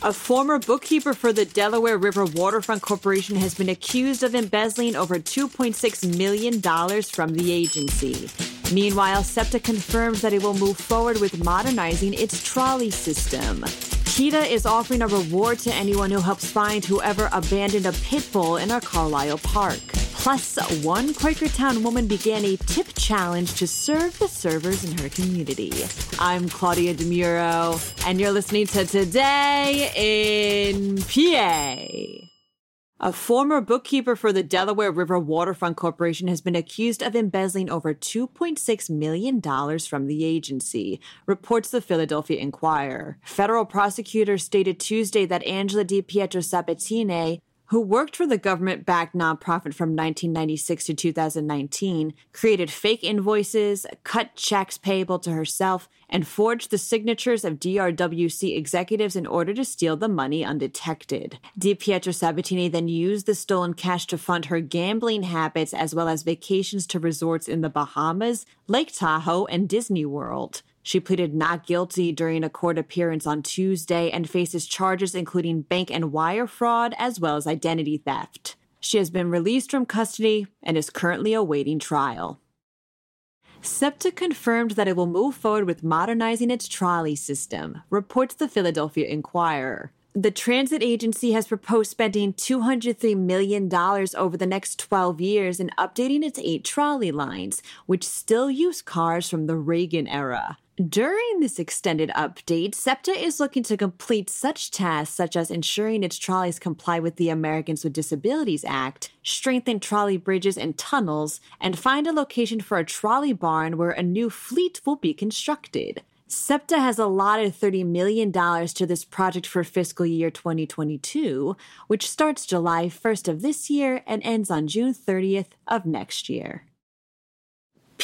A former bookkeeper for the Delaware River Waterfront Corporation has been accused of embezzling over $2.6 million from the agency. Meanwhile, SEPTA confirms that it will move forward with modernizing its trolley system. PETA is offering a reward to anyone who helps find whoever abandoned a pit bull in a Carlisle park. Plus, one Quakertown woman began a tip challenge to serve the servers in her community. I'm Claudia DeMuro, and you're listening to Today in PA. A former bookkeeper for the Delaware River Waterfront Corporation has been accused of embezzling over $2.6 million from the agency, reports the Philadelphia Inquirer. Federal prosecutors stated Tuesday that Angela Di Pietro Sabatini who worked for the government backed nonprofit from 1996 to 2019, created fake invoices, cut checks payable to herself, and forged the signatures of DRWC executives in order to steal the money undetected. Di Pietro Sabatini then used the stolen cash to fund her gambling habits as well as vacations to resorts in the Bahamas, Lake Tahoe, and Disney World. She pleaded not guilty during a court appearance on Tuesday and faces charges including bank and wire fraud as well as identity theft. She has been released from custody and is currently awaiting trial. SEPTA confirmed that it will move forward with modernizing its trolley system, reports the Philadelphia Inquirer. The transit agency has proposed spending $203 million over the next 12 years in updating its eight trolley lines, which still use cars from the Reagan era. During this extended update, SEPTA is looking to complete such tasks such as ensuring its trolleys comply with the Americans with Disabilities Act, strengthen trolley bridges and tunnels, and find a location for a trolley barn where a new fleet will be constructed. SEPTA has allotted $30 million to this project for fiscal year 2022, which starts July 1st of this year and ends on June 30th of next year.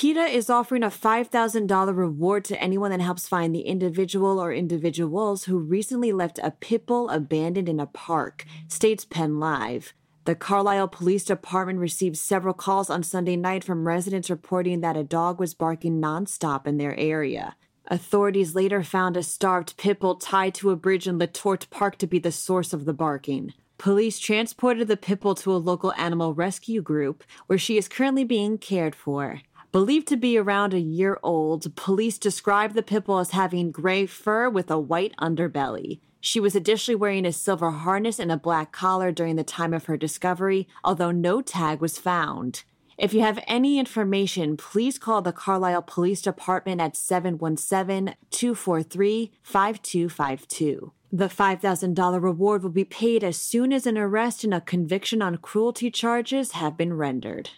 PETA is offering a $5,000 reward to anyone that helps find the individual or individuals who recently left a pit bull abandoned in a park, states Penn Live. The Carlisle Police Department received several calls on Sunday night from residents reporting that a dog was barking nonstop in their area. Authorities later found a starved pit bull tied to a bridge in LeTort Park to be the source of the barking. Police transported the pit bull to a local animal rescue group where she is currently being cared for. Believed to be around a year old, police described the pit bull as having gray fur with a white underbelly. She was additionally wearing a silver harness and a black collar during the time of her discovery, although no tag was found. If you have any information, please call the Carlisle Police Department at 717 243 5252. The $5,000 reward will be paid as soon as an arrest and a conviction on cruelty charges have been rendered.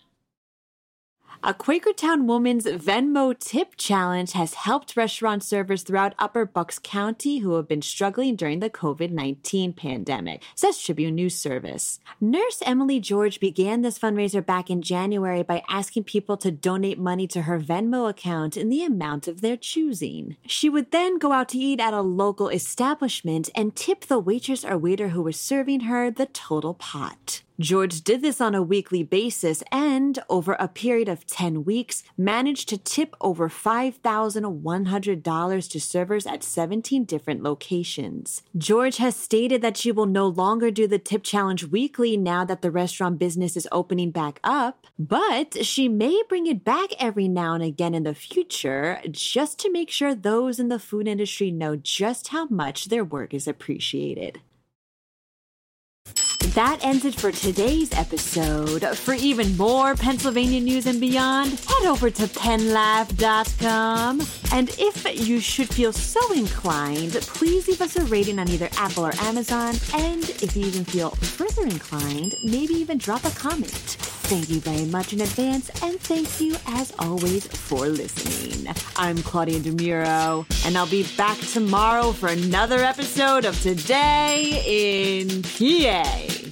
A Quakertown woman's Venmo tip challenge has helped restaurant servers throughout Upper Bucks County who have been struggling during the COVID 19 pandemic, says Tribune News Service. Nurse Emily George began this fundraiser back in January by asking people to donate money to her Venmo account in the amount of their choosing. She would then go out to eat at a local establishment and tip the waitress or waiter who was serving her the total pot. George did this on a weekly basis and, over a period of 10 weeks, managed to tip over $5,100 to servers at 17 different locations. George has stated that she will no longer do the tip challenge weekly now that the restaurant business is opening back up, but she may bring it back every now and again in the future just to make sure those in the food industry know just how much their work is appreciated. That ends it for today's episode. For even more Pennsylvania news and beyond, head over to pennlive.com. And if you should feel so inclined, please leave us a rating on either Apple or Amazon. And if you even feel further inclined, maybe even drop a comment. Thank you very much in advance, and thank you as always for listening. I'm Claudia DeMuro, and I'll be back tomorrow for another episode of Today in PA.